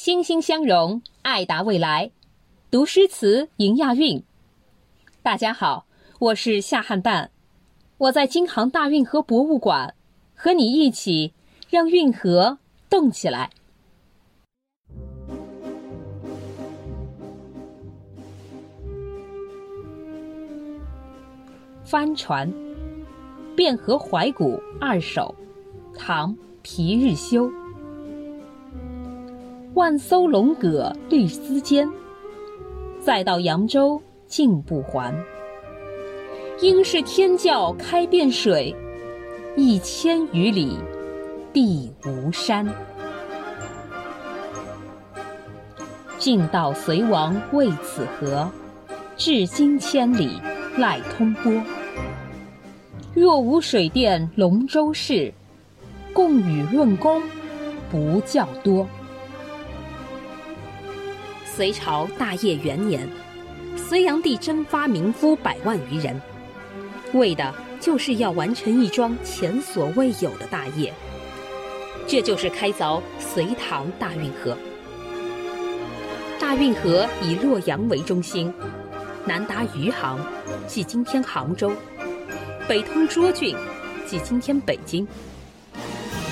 欣欣相融，爱达未来。读诗词，迎亚运。大家好，我是夏汉旦，我在京杭大运河博物馆，和你一起让运河动起来。帆船，《汴河怀古二首》，唐·皮日休。万艘龙舸绿丝间，再到扬州竟不还。应是天教开遍水，一千余里，地无山。晋道隋王为此河，至今千里赖通波。若无水电龙舟事，共与论功不较多。隋朝大业元年，隋炀帝征发民夫百万余人，为的就是要完成一桩前所未有的大业，这就是开凿隋唐大运河。大运河以洛阳为中心，南达余杭，即今天杭州；北通涿郡，即今天北京；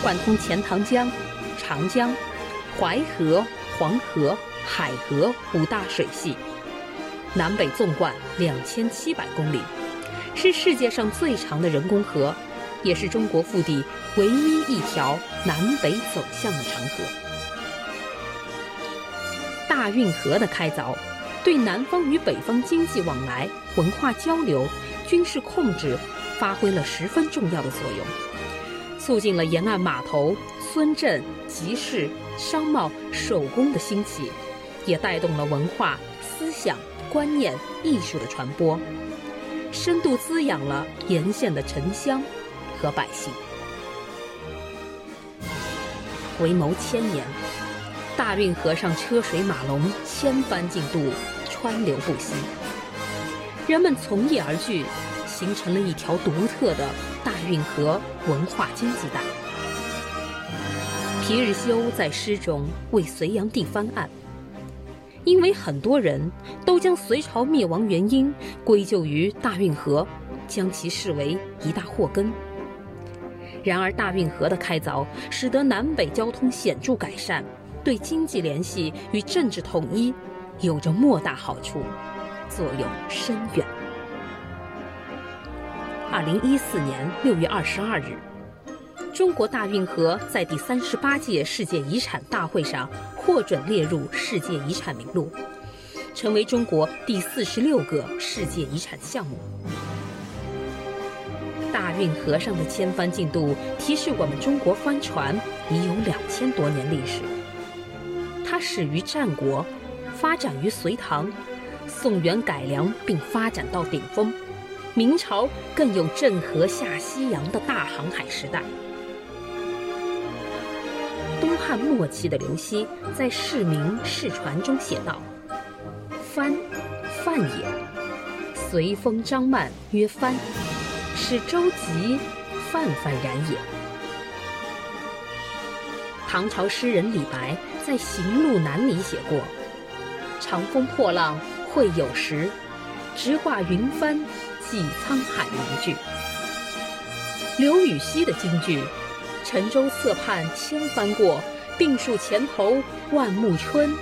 贯通钱塘江、长江、淮河、黄河。海河五大水系，南北纵贯两千七百公里，是世界上最长的人工河，也是中国腹地唯一一条南北走向的长河。大运河的开凿，对南方与北方经济往来、文化交流、军事控制发挥了十分重要的作用，促进了沿岸码头、村镇、集市、商贸、手工的兴起。也带动了文化、思想、观念、艺术的传播，深度滋养了沿线的城乡和百姓。回眸千年，大运河上车水马龙，千帆竞渡，川流不息。人们从业而聚，形成了一条独特的大运河文化经济带。皮日休在诗中为隋炀帝翻案。因为很多人都将隋朝灭亡原因归咎于大运河，将其视为一大祸根。然而，大运河的开凿使得南北交通显著改善，对经济联系与政治统一有着莫大好处，作用深远。二零一四年六月二十二日。中国大运河在第三十八届世界遗产大会上获准列入世界遗产名录，成为中国第四十六个世界遗产项目。大运河上的千帆竞渡，提示我们中国帆船已有两千多年历史。它始于战国，发展于隋唐，宋元改良并发展到顶峰，明朝更有郑和下西洋的大航海时代。东汉末期的刘熙在《释名释传》中写道：“帆，范也。随风张漫曰帆，使舟楫泛泛然也。”唐朝诗人李白在《行路难》里写过：“长风破浪会有时，直挂云帆济沧海。”一句。刘禹锡的京剧。沉舟侧畔千帆过，病树前头万木春，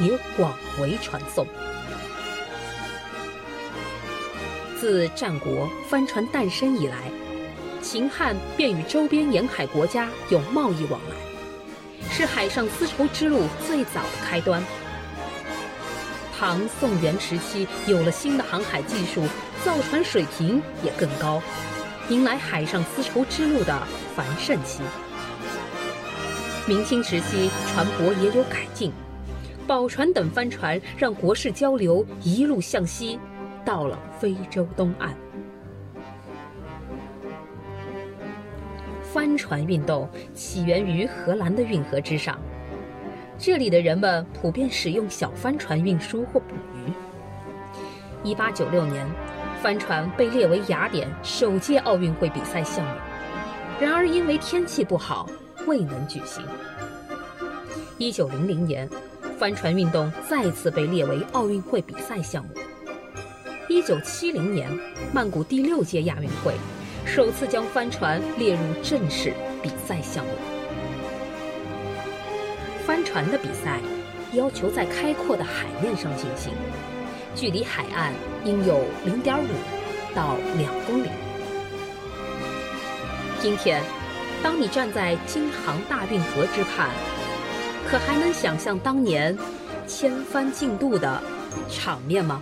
也广为传颂。自战国帆船诞生以来，秦汉便与周边沿海国家有贸易往来，是海上丝绸之路最早的开端。唐宋元时期有了新的航海技术，造船水平也更高。迎来海上丝绸之路的繁盛期。明清时期，船舶也有改进，宝船等帆船让国事交流一路向西，到了非洲东岸。帆船运动起源于荷兰的运河之上，这里的人们普遍使用小帆船运输或捕鱼。一八九六年。帆船被列为雅典首届奥运会比赛项目，然而因为天气不好，未能举行。一九零零年，帆船运动再次被列为奥运会比赛项目。一九七零年，曼谷第六届亚运会首次将帆船列入正式比赛项目。帆船的比赛要求在开阔的海面上进行，距离海岸应有零点五到两公里。今天，当你站在京杭大运河之畔，可还能想象当年千帆竞渡的场面吗？